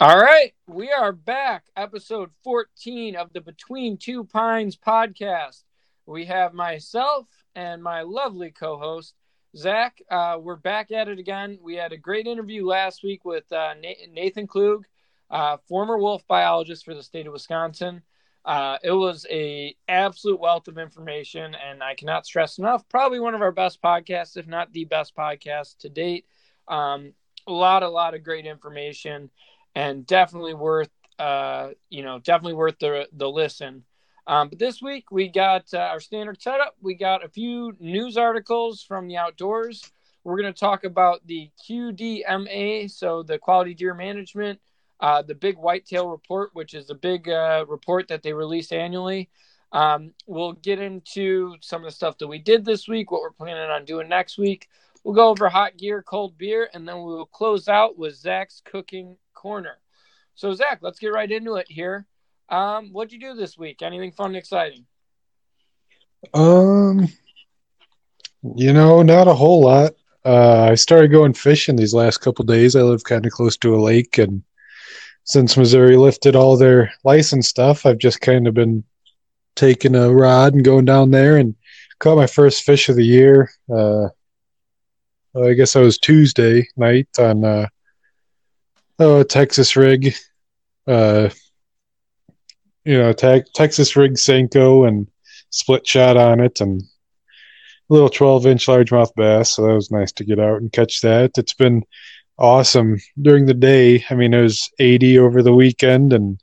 All right, we are back. Episode 14 of the Between Two Pines podcast. We have myself and my lovely co host, Zach. Uh, we're back at it again. We had a great interview last week with uh, Nathan Klug, uh, former wolf biologist for the state of Wisconsin. Uh, it was a absolute wealth of information, and I cannot stress enough. Probably one of our best podcasts, if not the best podcast to date. Um, a lot, a lot of great information and definitely worth uh, you know definitely worth the the listen. Um, but this week we got uh, our standard setup. We got a few news articles from the outdoors. We're going to talk about the QDMA, so the Quality Deer Management, uh, the Big Whitetail Report, which is a big uh, report that they release annually. Um, we'll get into some of the stuff that we did this week, what we're planning on doing next week. We'll go over hot gear, cold beer, and then we will close out with Zach's cooking corner. So, Zach, let's get right into it here. Um, what'd you do this week? Anything fun and exciting? Um, you know, not a whole lot. Uh, I started going fishing these last couple days. I live kind of close to a lake, and since Missouri lifted all their license stuff, I've just kind of been taking a rod and going down there and caught my first fish of the year. Uh, I guess I was Tuesday night on uh, oh, Texas rig, uh, you know, te- Texas rig Senko and split shot on it and a little 12 inch largemouth bass. So that was nice to get out and catch that. It's been awesome during the day. I mean, it was 80 over the weekend and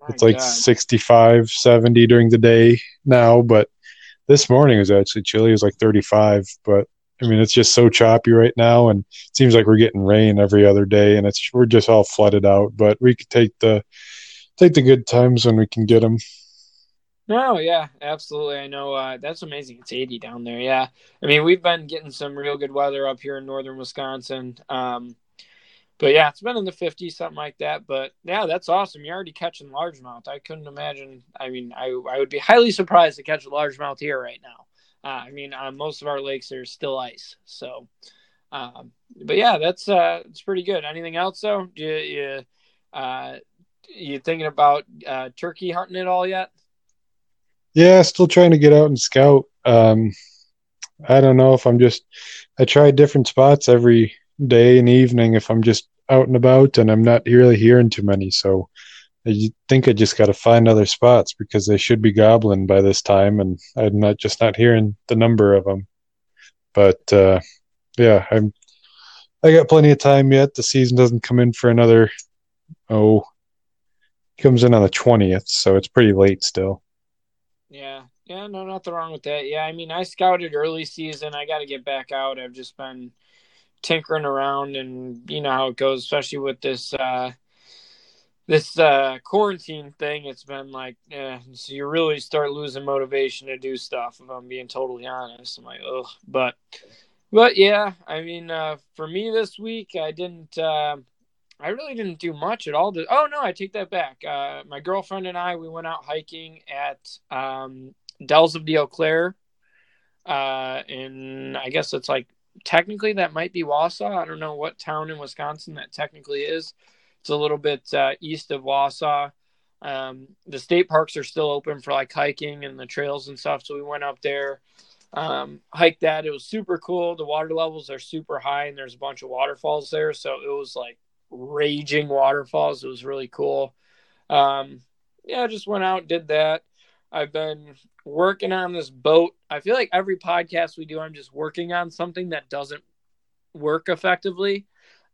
My it's like God. 65, 70 during the day now, but this morning was actually chilly. It was like 35, but I mean, it's just so choppy right now, and it seems like we're getting rain every other day, and it's we're just all flooded out. But we could take the take the good times when we can get them. No, yeah, absolutely. I know uh, that's amazing. It's 80 down there. Yeah, I mean, we've been getting some real good weather up here in northern Wisconsin. Um, but yeah, it's been in the 50s, something like that. But yeah, that's awesome. You're already catching largemouth. I couldn't imagine. I mean, I I would be highly surprised to catch a largemouth here right now. Uh, I mean, on most of our lakes, there's still ice. So, um, but yeah, that's uh, it's pretty good. Anything else though? You you, uh, you thinking about uh, turkey hunting at all yet? Yeah, still trying to get out and scout. Um, I don't know if I'm just. I try different spots every day and evening if I'm just out and about, and I'm not really hearing too many. So I think I just got to find other spots because they should be gobbling by this time, and I'm not just not hearing the number of them. But uh, yeah, I'm. I got plenty of time yet. The season doesn't come in for another. Oh, comes in on the twentieth, so it's pretty late still. Yeah, yeah, no, nothing wrong with that. Yeah, I mean, I scouted early season. I got to get back out. I've just been tinkering around, and you know how it goes, especially with this. Uh, this uh, quarantine thing, it's been like, yeah, so you really start losing motivation to do stuff. If I'm being totally honest, I'm like, ugh. But, but yeah, I mean, uh, for me this week, I didn't, uh, I really didn't do much at all. To, oh no, I take that back. Uh, my girlfriend and I, we went out hiking at um, Dells of the Eau Claire, uh, and I guess it's like technically that might be Wausau. I don't know what town in Wisconsin that technically is it's a little bit uh, east of Wausau. Um, the state parks are still open for like hiking and the trails and stuff. So we went up there, um, hiked that. It was super cool. The water levels are super high and there's a bunch of waterfalls there. So it was like raging waterfalls. It was really cool. Um, yeah, just went out, did that. I've been working on this boat. I feel like every podcast we do, I'm just working on something that doesn't work effectively.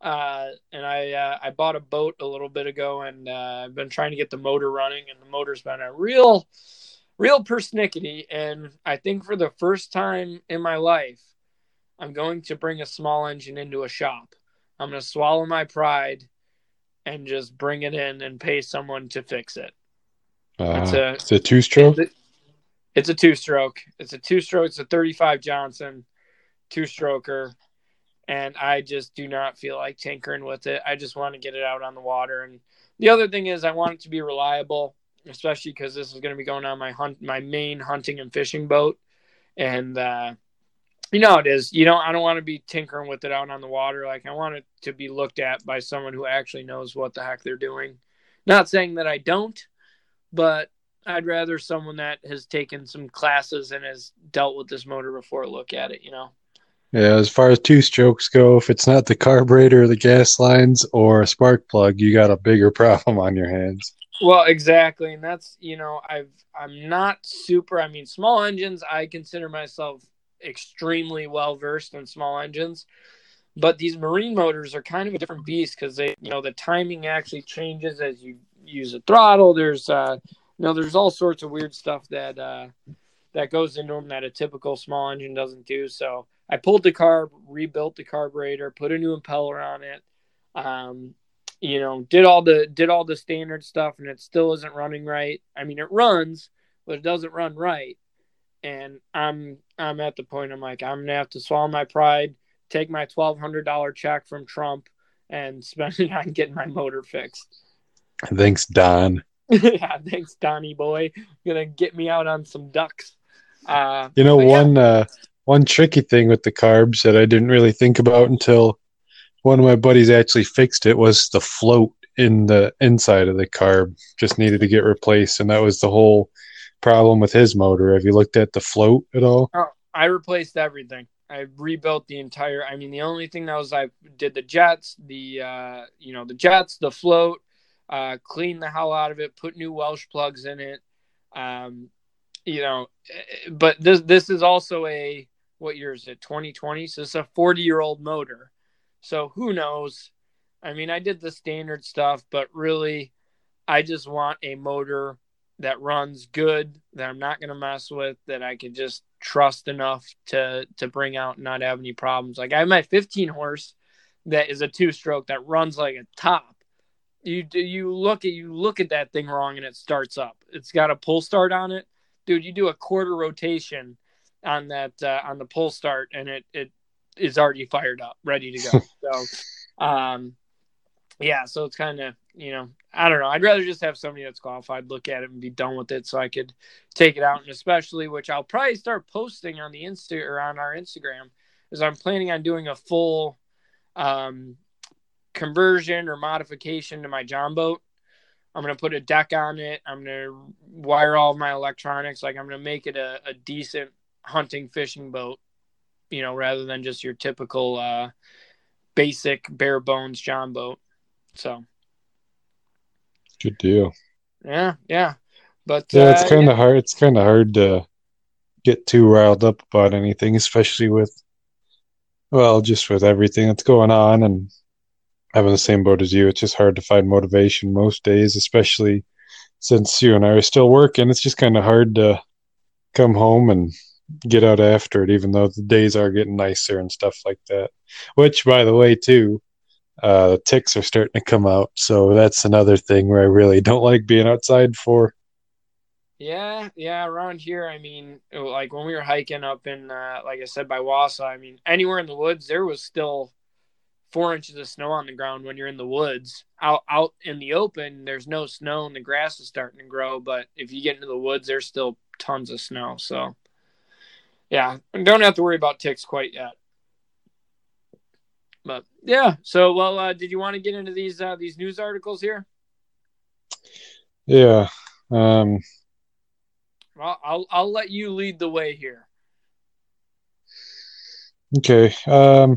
Uh, and I uh, I bought a boat a little bit ago, and uh, I've been trying to get the motor running, and the motor's been a real, real persnickety. And I think for the first time in my life, I'm going to bring a small engine into a shop. I'm going to swallow my pride and just bring it in and pay someone to fix it. Uh, it's a, it's a two stroke. It's, it's a two stroke. It's a two stroke. It's a 35 Johnson two stroker and I just do not feel like tinkering with it. I just want to get it out on the water. And the other thing is, I want it to be reliable, especially because this is going to be going on my hunt, my main hunting and fishing boat, and uh, You know it is. You don't. I don't want to be tinkering with it out on the water. Like I want it to be looked at by someone who actually knows what the heck they're doing. Not saying that I don't, but I'd rather someone that has taken some classes and has dealt with this motor before look at it. You know. Yeah, as far as two strokes go, if it's not the carburetor, the gas lines, or a spark plug, you got a bigger problem on your hands. Well, exactly, and that's you know I've I'm not super. I mean, small engines. I consider myself extremely well versed in small engines, but these marine motors are kind of a different beast because they you know the timing actually changes as you use a throttle. There's uh you know there's all sorts of weird stuff that uh that goes into them that a typical small engine doesn't do. So I pulled the carb, rebuilt the carburetor, put a new impeller on it. Um, you know, did all the did all the standard stuff, and it still isn't running right. I mean, it runs, but it doesn't run right. And I'm I'm at the point I'm like I'm gonna have to swallow my pride, take my twelve hundred dollar check from Trump, and spend it on getting my motor fixed. Thanks, Don. yeah, thanks, Donnie boy. Gonna get me out on some ducks. Uh, you know, one yeah. uh, one tricky thing with the carbs that I didn't really think about until one of my buddies actually fixed it was the float in the inside of the carb just needed to get replaced, and that was the whole problem with his motor. Have you looked at the float at all? Oh, I replaced everything. I rebuilt the entire. I mean, the only thing that was I did the jets, the uh, you know the jets, the float, uh, cleaned the hell out of it, put new Welsh plugs in it. Um, you know, but this this is also a what year is it? 2020. So it's a 40 year old motor. So who knows? I mean, I did the standard stuff, but really, I just want a motor that runs good, that I'm not going to mess with, that I can just trust enough to to bring out and not have any problems. Like I have my 15 horse that is a two stroke that runs like a top. You do you look at you look at that thing wrong and it starts up. It's got a pull start on it, dude. You do a quarter rotation on that uh, on the pull start and it it is already fired up, ready to go. so, um, yeah, so it's kind of you know I don't know. I'd rather just have somebody that's qualified look at it and be done with it, so I could take it out. And especially, which I'll probably start posting on the Insta or on our Instagram, is I'm planning on doing a full um, conversion or modification to my John boat. I'm gonna put a deck on it. I'm gonna wire all my electronics. Like I'm gonna make it a, a decent hunting fishing boat you know, rather than just your typical uh, basic bare bones John boat. So, good deal. Yeah, yeah, but yeah, it's uh, kind of yeah. hard. It's kind of hard to get too riled up about anything, especially with, well, just with everything that's going on and having the same boat as you. It's just hard to find motivation most days, especially since you and I are still working. It's just kind of hard to come home and get out after it, even though the days are getting nicer and stuff like that. Which, by the way, too, uh, the ticks are starting to come out, so that's another thing where I really don't like being outside for. Yeah, yeah, around here, I mean, like when we were hiking up in, uh, like I said, by Wausau, I mean, anywhere in the woods, there was still four inches of snow on the ground when you're in the woods. Out, out in the open, there's no snow and the grass is starting to grow, but if you get into the woods, there's still tons of snow. So, yeah, don't have to worry about ticks quite yet. But yeah, so well, uh, did you want to get into these uh, these news articles here? Yeah. Um, well, I'll I'll let you lead the way here. Okay. Um,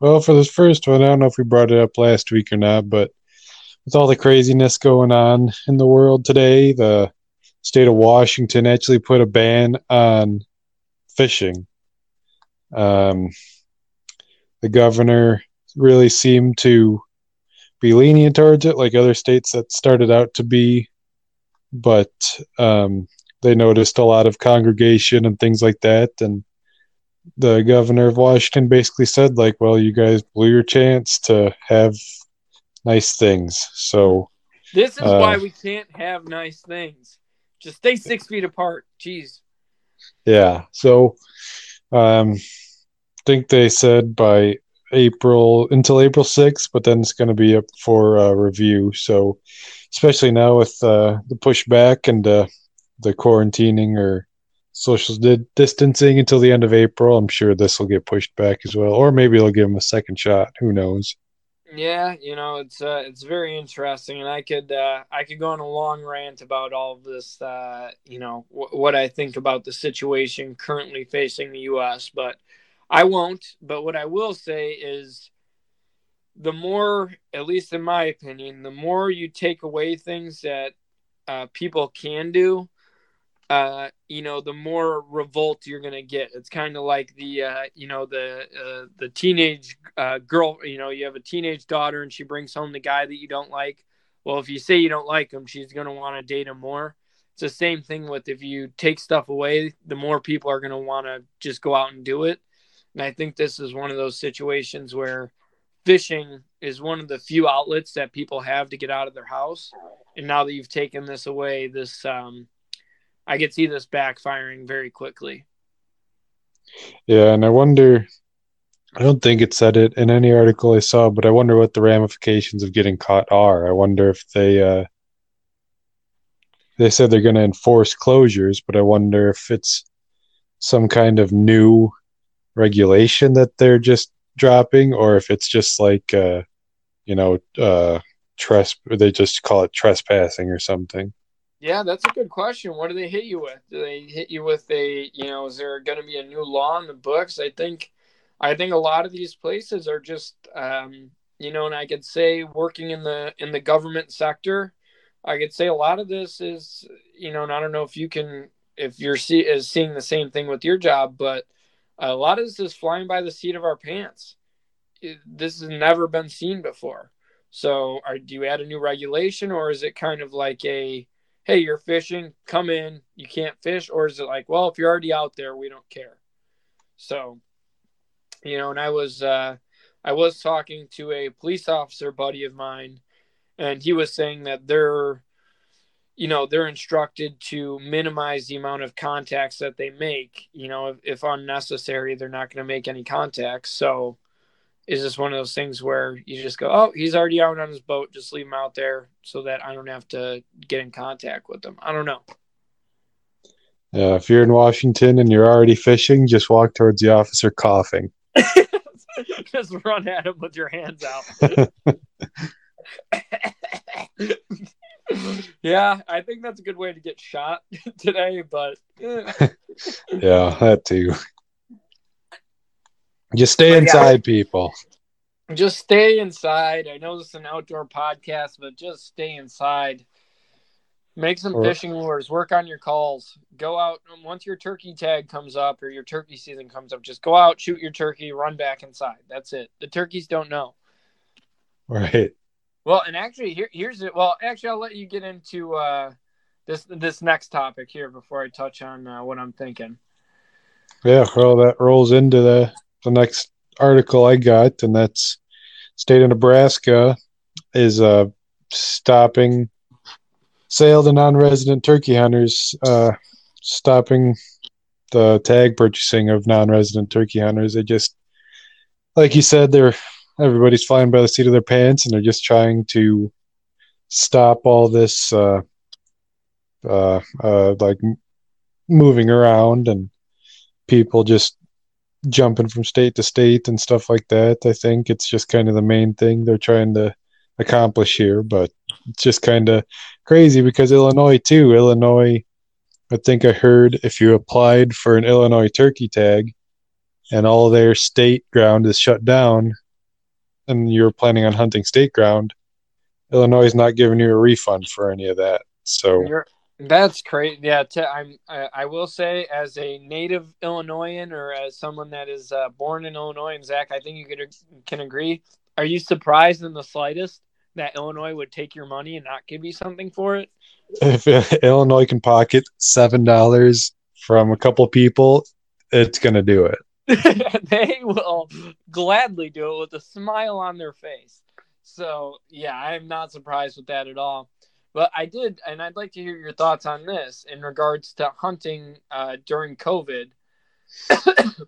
well, for this first one, I don't know if we brought it up last week or not, but with all the craziness going on in the world today, the state of Washington actually put a ban on fishing. Um, the governor really seemed to be lenient towards it, like other states that started out to be, but um, they noticed a lot of congregation and things like that. And the governor of Washington basically said, like, well, you guys blew your chance to have nice things. So This is Uh, why we can't have nice things. Just stay six feet apart. Jeez. Yeah. So, um, I think they said by April until April 6th, but then it's going to be up for uh, review. So, especially now with uh, the pushback and uh, the quarantining or social di- distancing until the end of April. I'm sure this will get pushed back as well, or maybe they'll give them a second shot. Who knows? Yeah, you know it's uh, it's very interesting, and I could uh, I could go on a long rant about all of this. Uh, you know w- what I think about the situation currently facing the U.S., but I won't. But what I will say is, the more, at least in my opinion, the more you take away things that uh, people can do, uh, you know, the more revolt you're gonna get. It's kind of like the, uh, you know, the uh, the teenage uh, girl. You know, you have a teenage daughter and she brings home the guy that you don't like. Well, if you say you don't like him, she's gonna want to date him more. It's the same thing with if you take stuff away, the more people are gonna want to just go out and do it. And I think this is one of those situations where fishing is one of the few outlets that people have to get out of their house. And now that you've taken this away, this um, I could see this backfiring very quickly. Yeah, and I wonder. I don't think it said it in any article I saw, but I wonder what the ramifications of getting caught are. I wonder if they uh, they said they're going to enforce closures, but I wonder if it's some kind of new regulation that they're just dropping, or if it's just like uh, you know uh, tres they just call it trespassing or something. Yeah, that's a good question. What do they hit you with? Do they hit you with a, you know, is there going to be a new law in the books? I think, I think a lot of these places are just, um, you know, and I could say working in the in the government sector, I could say a lot of this is, you know, and I don't know if you can, if you're see is seeing the same thing with your job, but a lot of this is flying by the seat of our pants. It, this has never been seen before. So, are, do you add a new regulation, or is it kind of like a hey, you're fishing, come in, you can't fish? Or is it like, well, if you're already out there, we don't care? So, you know, and I was, uh, I was talking to a police officer buddy of mine, and he was saying that they're, you know, they're instructed to minimize the amount of contacts that they make. You know, if, if unnecessary, they're not going to make any contacts. So, is this one of those things where you just go, oh, he's already out on his boat, just leave him out there so that I don't have to get in contact with him? I don't know. Yeah, if you're in Washington and you're already fishing, just walk towards the officer coughing. just run at him with your hands out. yeah, I think that's a good way to get shot today, but yeah, that too. Just stay but inside, yeah, people. Just stay inside. I know this is an outdoor podcast, but just stay inside. Make some or, fishing lures. Work on your calls. Go out once your turkey tag comes up or your turkey season comes up. Just go out, shoot your turkey, run back inside. That's it. The turkeys don't know. Right. Well, and actually, here, here's it. Well, actually, I'll let you get into uh, this this next topic here before I touch on uh, what I'm thinking. Yeah, well, that rolls into the the next article I got, and that's state of Nebraska is uh, stopping sale to non-resident turkey hunters, uh, stopping the tag purchasing of non-resident turkey hunters. They just, like you said, they're everybody's flying by the seat of their pants, and they're just trying to stop all this, uh, uh, uh, like moving around and people just jumping from state to state and stuff like that. I think it's just kind of the main thing they're trying to accomplish here, but it's just kind of crazy because Illinois too. Illinois, I think I heard if you applied for an Illinois turkey tag and all their state ground is shut down and you're planning on hunting state ground, Illinois is not giving you a refund for any of that. So you're that's great. Yeah, t- I'm. I, I, will say, as a native Illinoisan or as someone that is uh, born in Illinois, and Zach, I think you could, can agree. Are you surprised in the slightest that Illinois would take your money and not give you something for it? If Illinois can pocket seven dollars from a couple people, it's gonna do it. they will gladly do it with a smile on their face. So yeah, I'm not surprised with that at all. But I did, and I'd like to hear your thoughts on this in regards to hunting uh, during COVID.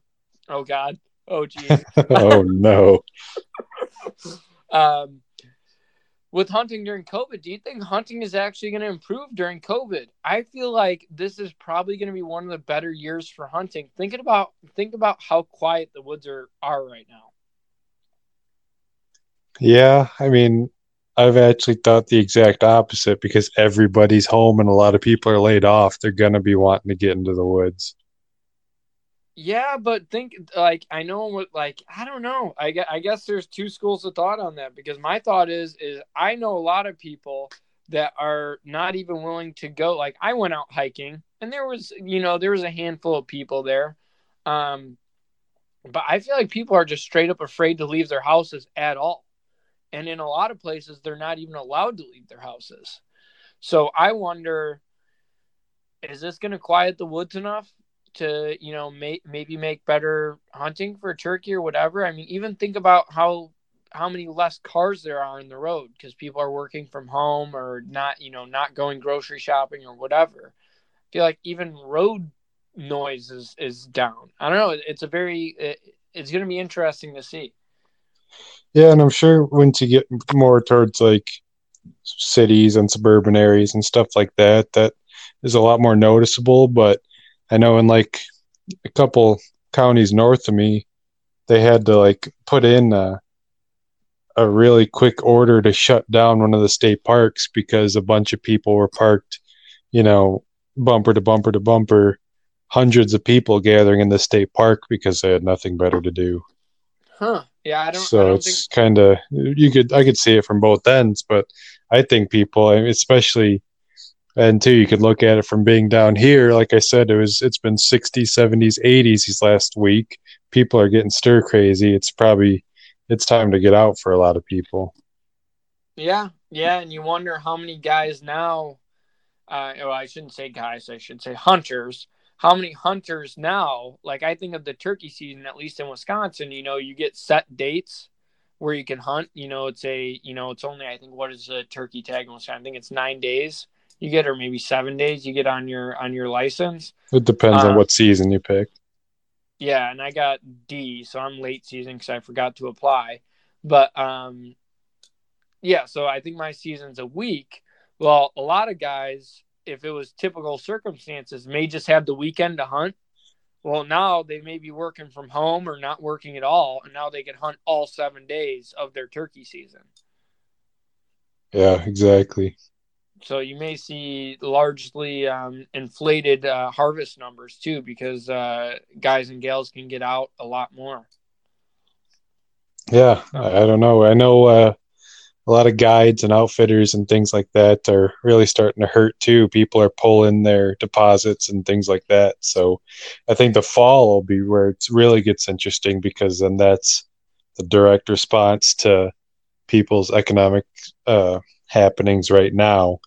oh God. Oh geez. oh no. um, with hunting during COVID, do you think hunting is actually going to improve during COVID? I feel like this is probably going to be one of the better years for hunting. Thinking about think about how quiet the woods are are right now. Yeah, I mean, I've actually thought the exact opposite because everybody's home and a lot of people are laid off. They're going to be wanting to get into the woods. Yeah, but think like I know what like I don't know. I I guess there's two schools of thought on that because my thought is is I know a lot of people that are not even willing to go. Like I went out hiking and there was you know there was a handful of people there, um, but I feel like people are just straight up afraid to leave their houses at all, and in a lot of places they're not even allowed to leave their houses. So I wonder, is this going to quiet the woods enough to you know may, maybe make better hunting for turkey or whatever? I mean even think about how how many less cars there are in the road because people are working from home or not you know not going grocery shopping or whatever. I feel like even road noise is is down. I don't know. It's a very it, it's going to be interesting to see yeah and i'm sure once you get more towards like cities and suburban areas and stuff like that that is a lot more noticeable but I know in like a couple counties north of me, they had to like put in a, a really quick order to shut down one of the state parks because a bunch of people were parked, you know, bumper to bumper to bumper, hundreds of people gathering in the state park because they had nothing better to do. Huh. Yeah, I don't. So I don't it's think... kind of you could I could see it from both ends, but I think people, especially and two you could look at it from being down here. Like i said it was it's been 60s 70s 80s these last week. People are getting stir crazy. It's probably it's time to get out for a lot of people. Yeah yeah and you wonder how many guys now uh well i shouldn't say guys i should say hunters how many hunters now like i think of the turkey season at least in wisconsin you know you get set dates where you can hunt you know it's a you know it's only i think what is a turkey tag in wisconsin i think it's nine days you get, or maybe seven days you get on your on your license. It depends um, on what season you pick. Yeah, and I got D, so I'm late season because I forgot to apply. But um, yeah, so I think my season's a week. Well, a lot of guys, if it was typical circumstances, may just have the weekend to hunt. Well, now they may be working from home or not working at all, and now they can hunt all seven days of their turkey season. Yeah, exactly. So you may see largely um, inflated uh, harvest numbers too, because uh, guys and gals can get out a lot more. Yeah, I, I don't know. I know uh, a lot of guides and outfitters and things like that are really starting to hurt too. People are pulling their deposits and things like that. So I think the fall will be where it really gets interesting because then that's the direct response to people's economic uh, happenings right now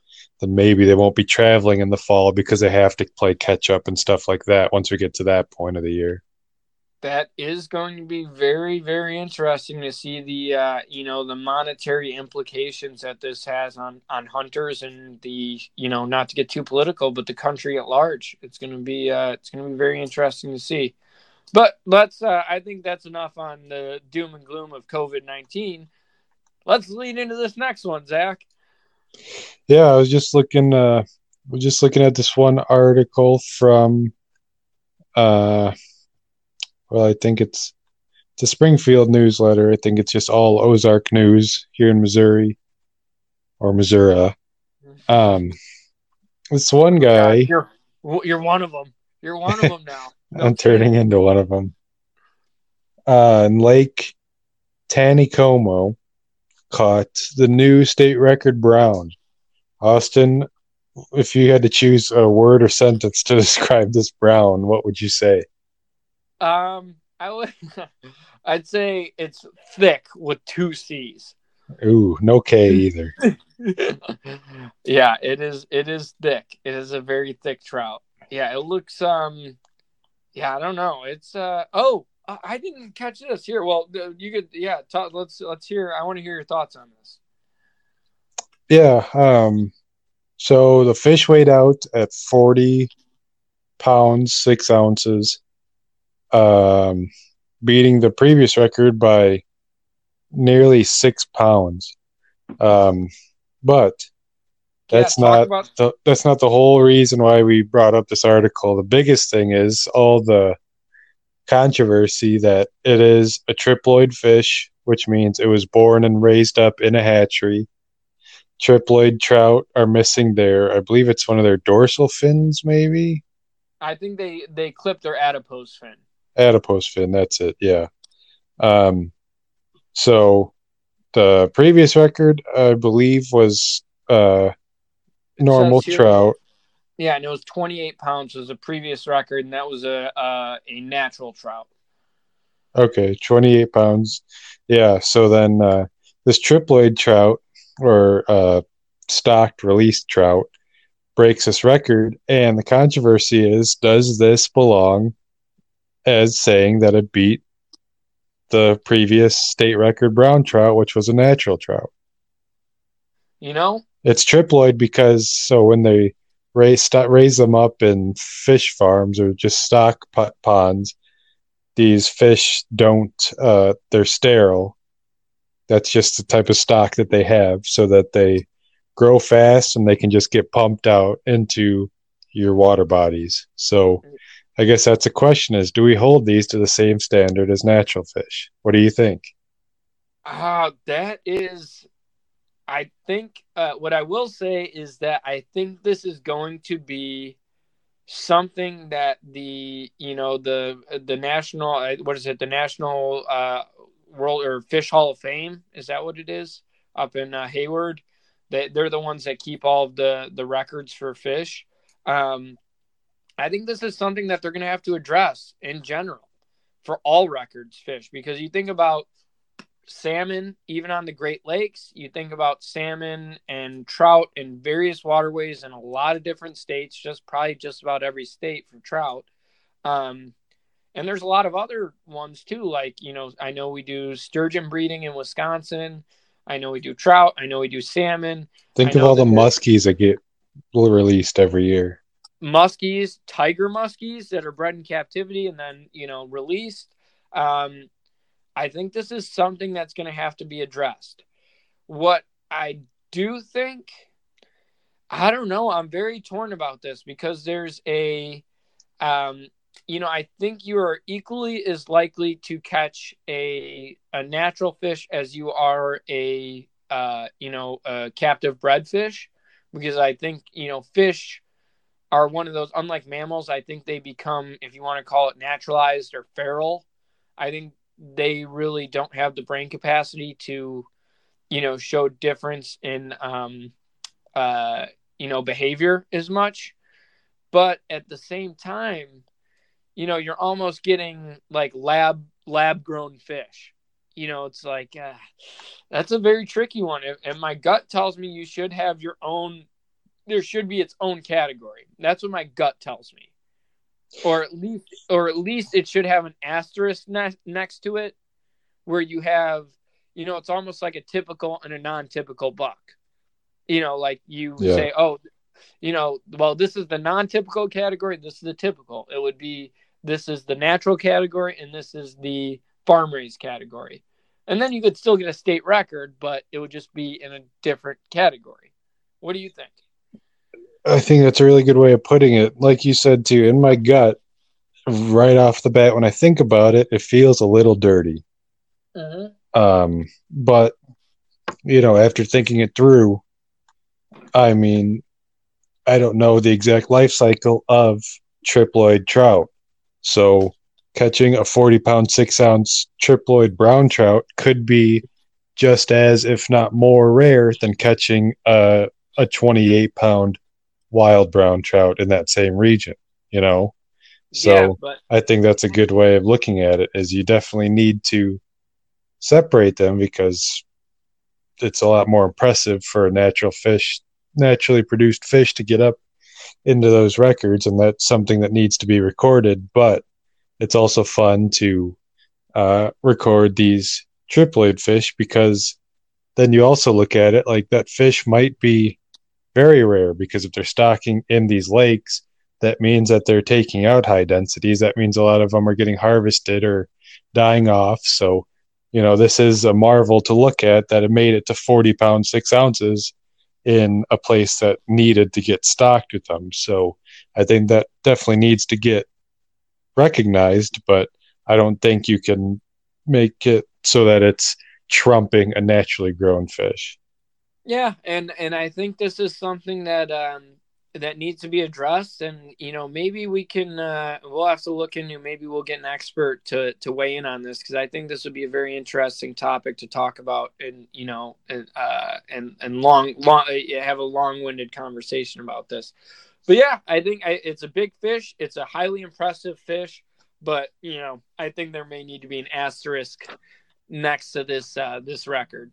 then maybe they won't be traveling in the fall because they have to play catch up and stuff like that once we get to that point of the year. That is going to be very, very interesting to see the uh, you know the monetary implications that this has on on hunters and the you know not to get too political, but the country at large. It's going to be uh, it's going to be very interesting to see. But let's uh, I think that's enough on the doom and gloom of COVID nineteen. Let's lead into this next one, Zach. Yeah, I was just looking. Uh, was just looking at this one article from. Uh, well, I think it's the Springfield newsletter. I think it's just all Ozark news here in Missouri, or Missouri. Um, this one guy. You're you're one of them. You're one of them now. No I'm turning into one of them. Uh, in Lake Taneycomo, caught the new state record brown. Austin, if you had to choose a word or sentence to describe this brown, what would you say? Um, I would, I'd say it's thick with two C's. Ooh, no K either. yeah, it is. It is thick. It is a very thick trout. Yeah, it looks. Um, yeah, I don't know. It's. Uh. Oh, I didn't catch this here. Well, you could, yeah. Let's let's hear. I want to hear your thoughts on this. Yeah. Um. So the fish weighed out at forty pounds six ounces, um, beating the previous record by nearly six pounds. Um, but that's Yeah, not about the, that's not the whole reason why we brought up this article. The biggest thing is all the controversy that it is a triploid fish, which means it was born and raised up in a hatchery. Triploid trout are missing their, I believe it's one of their dorsal fins, maybe I think they they clipped their adipose fin. Adipose fin. That's it. Yeah. Um, so the previous record, I believe, was uh, normal here- trout. Yeah, and it was 28 pounds was the previous record, and that was a uh, a natural trout. Okay, 28 pounds. Yeah, so then uh, this triploid trout or uh, stocked released trout breaks this record. And the controversy is does this belong as saying that it beat the previous state record brown trout, which was a natural trout? You know, It's triploid because so when they raise st- raise them up in fish farms or just stock po- ponds, these fish don't uh, they're sterile. That's just the type of stock that they have, so that they grow fast and they can just get pumped out into your water bodies. So, I guess that's a question: is do we hold these to the same standard as natural fish? What do you think? uh, that is, I think, uh, what I will say is that I think this is going to be something that the you know the the national uh, what is it? The national uh world or fish hall of fame? Is that what it is? Up in uh, hayward. They, they're the ones that keep all of the the records for fish. Um i think this is something that they're going to have to address in general for all records fish because you think about salmon even on the great lakes you think about salmon and trout in various waterways in a lot of different states just probably just about every state for trout. Um and there's a lot of other ones too like you know i know we do sturgeon breeding in wisconsin. I know we do trout. I know we do salmon. Think of all the muskies that get released every year. Muskies, tiger muskies that are bred in captivity and then you know released. Um, I think this is something that's going to have to be addressed. What I do think, I don't know. I'm very torn about this because there's a, um, you know, I think you are equally as likely to catch a a natural fish as you are a, uh, you know, a captive bred fish, because I think you know fish are one of those unlike mammals i think they become if you want to call it naturalized or feral i think they really don't have the brain capacity to you know show difference in um uh you know behavior as much. But at the same time you know you're almost getting like lab lab grown fish. You know it's like uh, that's a very tricky one. And my gut tells me you should have your own there should be its own category. That's what my gut tells me. Or at least or at least it should have an asterisk ne- next to it where you have you know it's almost like a typical and a non-typical buck. You know, like you Yeah. say, "Oh, you know, well this is the non-typical category, this is the typical." It would be this is the natural category and this is the farm raised category. And then you could still get a state record, but it would just be in a different category. What do you think? I think that's a really good way of putting it. Like you said too, in my gut, right off the bat, when I think about it, it feels a little dirty. Mm-hmm. Um, but you know, after thinking it through, I mean, I don't know the exact life cycle of triploid trout. So catching a 40 pound, six ounce triploid brown trout could be just as, if not more rare than catching a, a 28 pound wild brown trout in that same region, you know? So yeah, but I think that's a good way of looking at it is you definitely need to separate them because it's a lot more impressive for a natural fish, naturally produced fish to get up into those records and that's something that needs to be recorded, but it's also fun to uh, record these triploid fish because then you also look at it like that fish might be very rare because if they're stocking in these lakes, that means that they're taking out high densities. That means a lot of them are getting harvested or dying off. So you know, this is a marvel to look at that it made it to 40 pounds, six ounces in a place that needed to get stocked with them. So I think that definitely needs to get recognized, but I don't think you can make it so that it's trumping a naturally grown fish. Yeah, and and I think this is something that um that needs to be addressed and you know maybe we can uh we'll have to look into maybe we'll get an expert to to weigh in on this because i think this would be a very interesting topic to talk about and you know and uh and and long long have a long-winded conversation about this. But yeah i think I, it's a big fish it's a highly impressive fish but you know i think there may need to be an asterisk next to this uh this record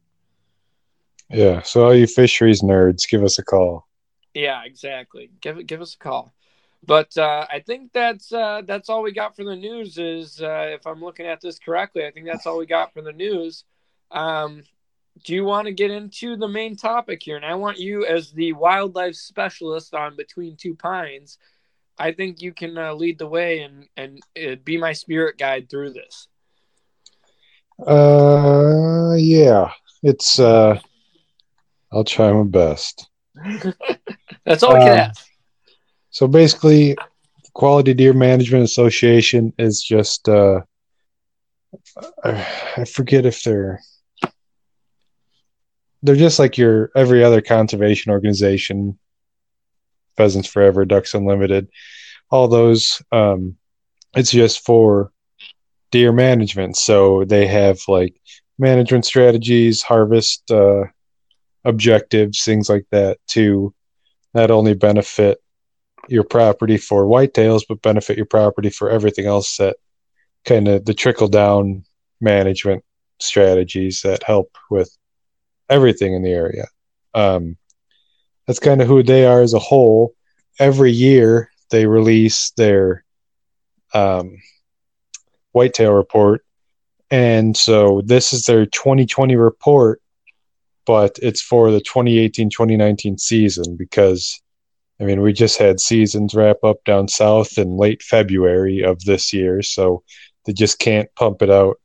yeah so all you fisheries nerds give us a call yeah, exactly. Give give us a call. But uh, I think that's uh, that's all we got for the news. Is uh, if I'm looking at this correctly, I think that's all we got for the news. Um, do you want to get into the main topic here? And I want you, as the wildlife specialist on Between Two Pines, I think you can uh, lead the way and and uh, be my spirit guide through this. Uh, yeah, it's uh, I'll try my best. That's all I can um, ask. So basically, Quality Deer Management Association is just uh, I forget if they're they're just like your every other conservation organization, Pheasants Forever, Ducks Unlimited, all those. Um, it's just for deer management. So they have like management strategies, harvest uh, objectives, things like that to not only benefit your property for whitetails, but benefit your property for everything else that kind of the trickle down management strategies that help with everything in the area. Um, that's kind of who they are as a whole. Every year they release their um, whitetail report. And so this is their 2020 report but it's for the 2018-2019 season because I mean we just had seasons wrap up down south in late February of this year, so they just can't pump it out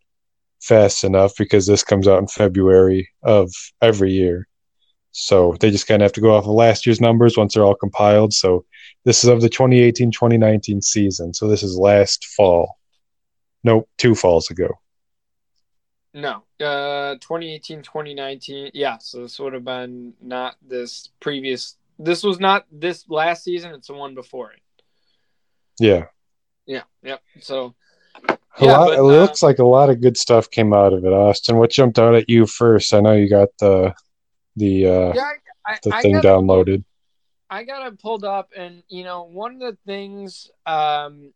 fast enough because this comes out in February of every year. So they just kind of have to go off of last year's numbers once they're all compiled. So this is of the 2018-2019 season. So this is last fall. Nope, two falls ago. No, uh, 2018, 2019. Yeah, so this would have been not this previous. This was not this last season. It's the one before it. Yeah. Yeah. Yep. So. A yeah, lot, but, it uh, looks like a lot of good stuff came out of it, Austin. What jumped out at you first? I know you got the the uh, yeah, I, the I thing downloaded. I got it pulled up, and you know, one of the things um,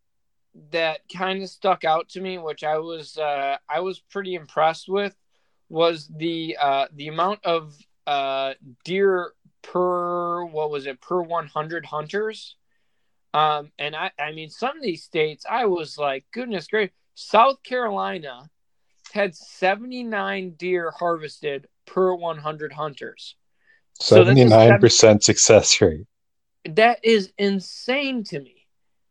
that kind of stuck out to me, which I was uh, I was pretty impressed with, was the uh, the amount of uh, deer per what was it per 100 hunters. Um, and I I mean some of these states I was like goodness great South Carolina had 79 deer harvested per 100 hunters. 79% so success rate. That is insane to me.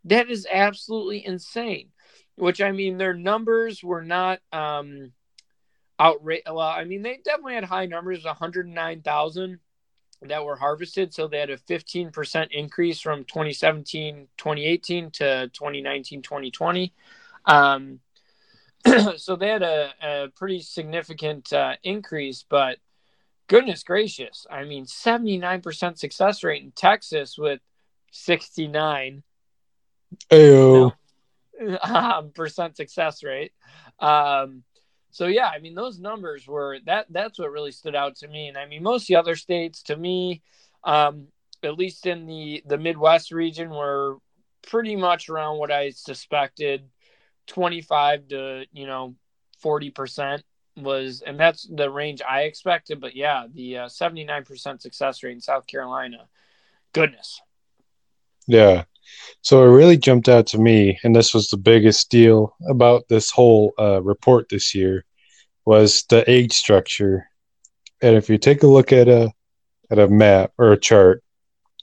That is absolutely insane. Which I mean, their numbers were not um, outrageous. Well, I mean, they definitely had high numbers, 109,000 that were harvested. So they had a 15% increase from 2017, 2018 to 2019, 2020. Um, so they had a, a pretty significant uh, increase, but goodness gracious, I mean, 79% success rate in Texas with 69. Ayo. um, percent success rate. Um, so yeah, I mean those numbers were that that's what really stood out to me. And I mean most of the other states to me, um, at least in the the Midwest region, were pretty much around what I suspected, twenty five to you know forty percent was, and that's the range I expected. But yeah, the seventy nine percent success rate in South Carolina, goodness. Yeah, so it really jumped out to me, and this was the biggest deal about this whole uh, report this year, was the age structure. And if you take a look at a at a map or a chart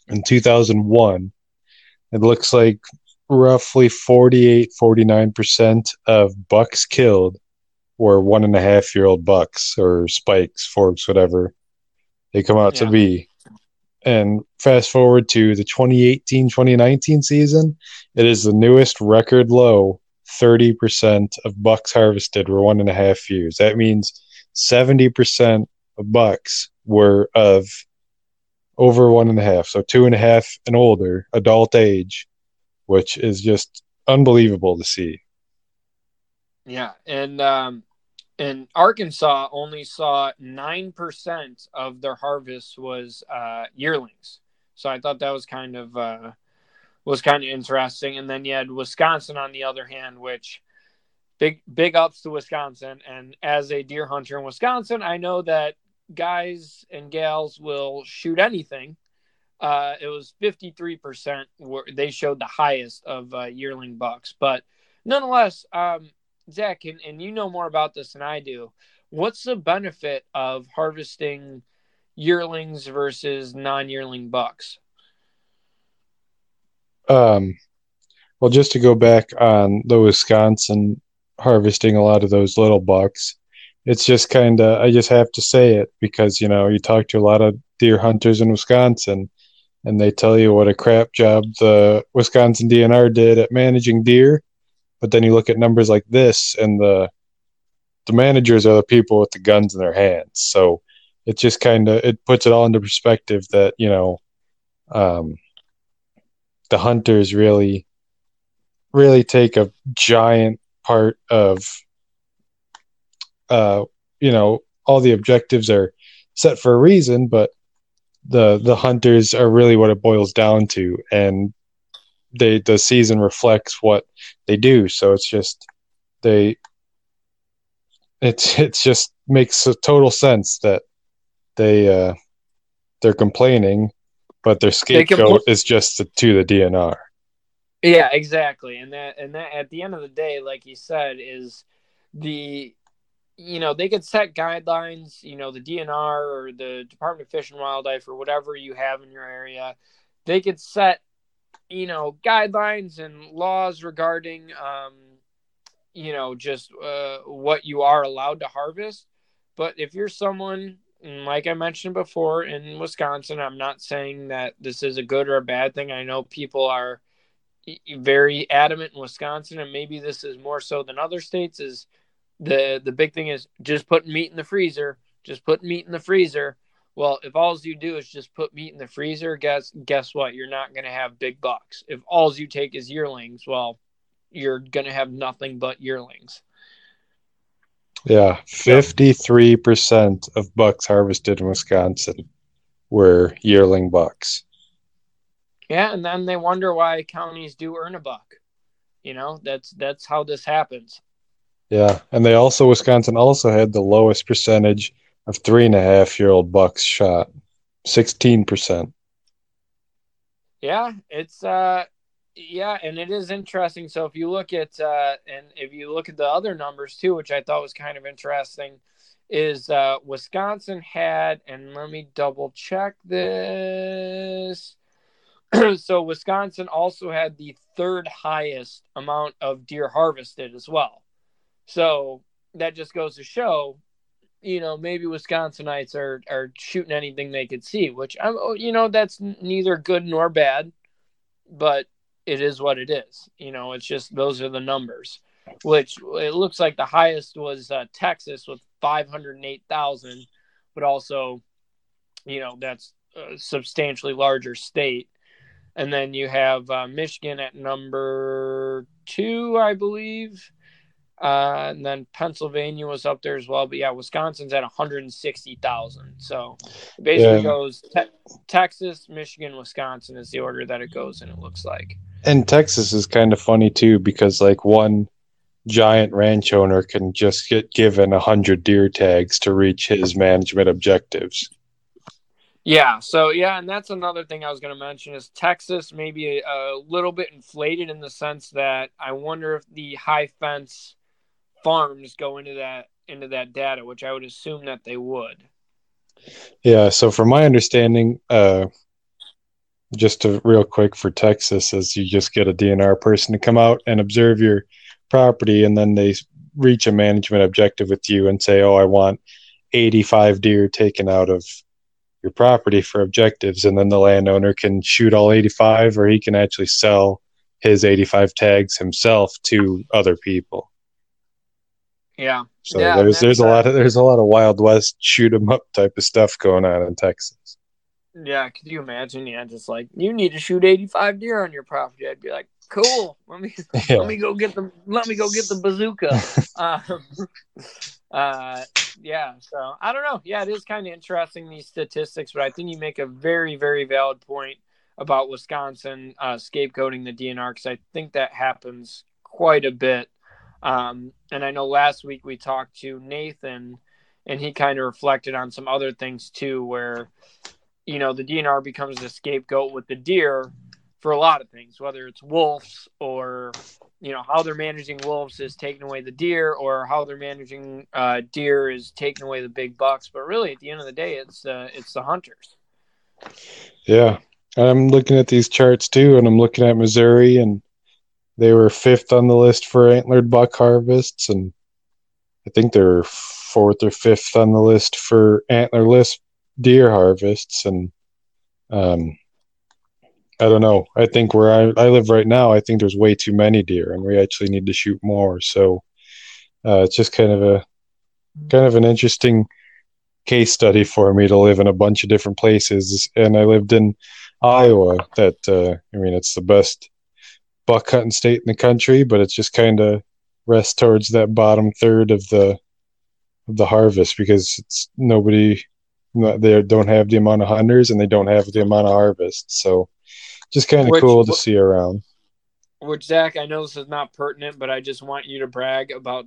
in 2001, it looks like roughly 48 49% of bucks killed were one and a half year old bucks or spikes, forks, whatever they come out yeah. to be. And fast forward to the 2018 2019 season, it is the newest record low 30% of bucks harvested were one and a half years. That means 70% of bucks were of over one and a half, so two and a half and older, adult age, which is just unbelievable to see. Yeah, and um, and Arkansas only saw nine percent of their harvest was uh, yearlings. So I thought that was kind of uh, was kind of interesting. And then you had Wisconsin on the other hand, which big big ups to Wisconsin. And as a deer hunter in Wisconsin, I know that guys and gals will shoot anything. Uh, it was 53% where they showed the highest of uh, yearling bucks. But nonetheless, um, Zach, and, and you know more about this than I do. What's the benefit of harvesting yearlings versus non yearling bucks? Um, well, just to go back on the Wisconsin harvesting a lot of those little bucks, it's just kind of, I just have to say it because, you know, you talk to a lot of deer hunters in Wisconsin and they tell you what a crap job the Wisconsin DNR did at managing deer. But then you look at numbers like this and the, the managers are the people with the guns in their hands. So it just kind of, it puts it all into perspective that, you know, um, the hunters really really take a giant part of uh you know all the objectives are set for a reason but the the hunters are really what it boils down to and they the season reflects what they do so it's just they it's it's just makes a total sense that they uh they're complaining but their scapegoat is just to, to the DNR. Yeah, exactly. And that and that at the end of the day, like you said, is the you know, they could set guidelines, you know, the DNR or the Department of Fish and Wildlife or whatever you have in your area, they could set, you know, guidelines and laws regarding um, you know, just uh, what you are allowed to harvest. But if you're someone like I mentioned before in Wisconsin, I'm not saying that this is a good or a bad thing. I know people are very adamant in Wisconsin, and maybe this is more so than other states. Is the the big thing is just put meat in the freezer, just put meat in the freezer. Well, if all you do is just put meat in the freezer, guess guess what? You're not going to have big bucks. If all you take is yearlings, well, you're going to have nothing but yearlings. Yeah, fifty-three percent of bucks harvested in Wisconsin were yearling bucks. Yeah, and then they wonder why counties do earn a buck. You know, that's that's how this happens. Yeah, and they also Wisconsin also had the lowest percentage of three and a half year old bucks shot, sixteen percent. Yeah, it's uh yeah, and it is interesting. So if you look at uh, and if you look at the other numbers too, which I thought was kind of interesting, is uh, Wisconsin had, and let me double check this. so Wisconsin also had the third highest amount of deer harvested as well. So that just goes to show, you know, maybe Wisconsinites are are shooting anything they could see, which I'm, you know, that's neither good nor bad, but it is what it is. You know, it's just those are the numbers. Which it looks like the highest was uh, Texas with 508,000, but also, you know, that's a substantially larger state. And then you have uh, Michigan at number two, I believe, uh, and then Pennsylvania was up there as well. But yeah, Wisconsin's at 160,000. So basically yeah. goes te- Texas, Michigan, Wisconsin is the order that it goes in, it looks like. And Texas is kind of funny too because like one giant ranch owner can just get given a hundred deer tags to reach his management objectives. Yeah, so yeah, and that's another thing I was going to mention is Texas maybe a, a, little bit inflated in the sense that I wonder if the high fence farms go into that into that data, which I would assume that they would. Yeah. So, from my understanding, uh, just to real quick for Texas, is you just get a DNR person to come out and observe your property, and then they reach a management objective with you and say, "Oh, I want 85 deer taken out of your property for objectives," and then the landowner can shoot all 85, or he can actually sell his 85 tags himself to other people. Yeah. So Yeah, there's there's a uh, lot of there's a lot of Wild West shoot 'em up type of stuff going on in Texas. Yeah, could you imagine? Yeah, just like you need to shoot eighty-five deer on your property. I'd be like, cool. Let me Yeah. let me go get the let me go get the bazooka. um, uh, yeah. So I don't know. Yeah, it is kind of interesting these statistics, but I think you make a very very valid point about Wisconsin uh, scapegoating the DNR because I think that happens quite a bit. Um, and I know last week we talked to Nathan, and he kind of reflected on some other things too, where you know the DNR becomes the scapegoat with the deer for a lot of things, whether it's wolves or you know how they're managing wolves is taking away the deer, or how they're managing uh, deer is taking away the big bucks. But really, at the end of the day, it's uh, it's the hunters. Yeah. I'm looking at these charts too, and I'm looking at Missouri, and they were fifth on the list for antlered buck harvests, and I think they're fourth or fifth on the list for antlerless deer harvests. And um, I don't know. I think where I, I live right now, I think there's way too many deer, and we actually need to shoot more. So uh, it's just kind of a kind of an interesting case study for me to live in a bunch of different places. And I lived in Iowa. That uh, I mean, it's the best buck hunting state in the country, but it's just kind of rests towards that bottom third of the of the harvest because it's nobody they don't have the amount of hunters and they don't have the amount of harvest. So just kind of cool to see around. Which Zach, I know this is not pertinent, but I just want you to brag about